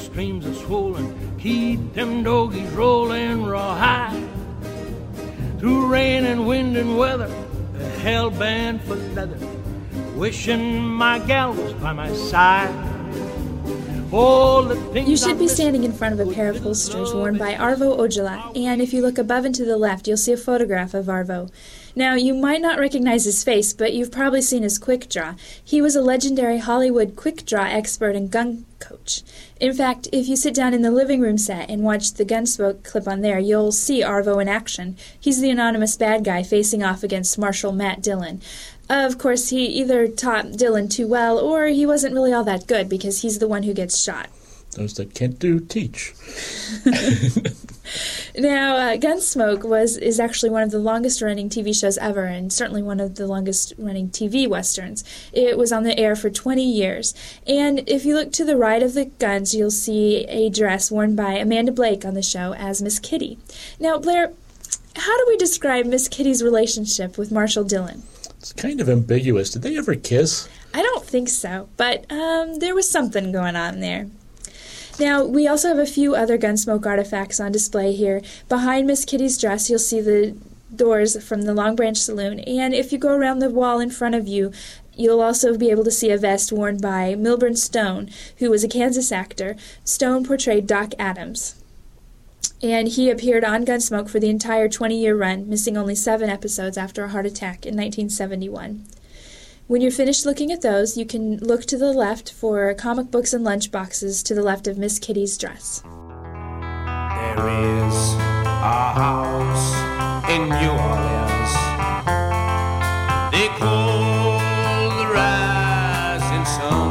streams are swollen, keep them doggies rolling rawhide. Through rain and wind and weather, hell bent for leather, wishing my gal was by my side. You should be standing in front of a pair of holsters worn by Arvo Ojala, and if you look above and to the left, you'll see a photograph of Arvo. Now, you might not recognize his face, but you've probably seen his quick draw. He was a legendary Hollywood quick draw expert and gun coach. In fact, if you sit down in the living room set and watch the Gunsmoke clip on there, you'll see Arvo in action. He's the anonymous bad guy facing off against Marshal Matt Dillon. Of course, he either taught Dillon too well, or he wasn't really all that good because he's the one who gets shot. Those that can't do teach. now, uh, Gunsmoke was is actually one of the longest running TV shows ever, and certainly one of the longest running TV westerns. It was on the air for 20 years, and if you look to the right of the guns, you'll see a dress worn by Amanda Blake on the show as Miss Kitty. Now, Blair, how do we describe Miss Kitty's relationship with Marshal Dillon? It's kind of ambiguous. Did they ever kiss? I don't think so, but um, there was something going on there. Now, we also have a few other Gunsmoke artifacts on display here. Behind Miss Kitty's dress, you'll see the doors from the Long Branch Saloon, and if you go around the wall in front of you, you'll also be able to see a vest worn by Milburn Stone, who was a Kansas actor. Stone portrayed Doc Adams and he appeared on Gunsmoke for the entire 20 year run, missing only seven episodes after a heart attack in 1971. When you're finished looking at those, you can look to the left for comic books and lunch boxes to the left of Miss Kitty's dress. There is a house in New Orleans. They call the rising sun.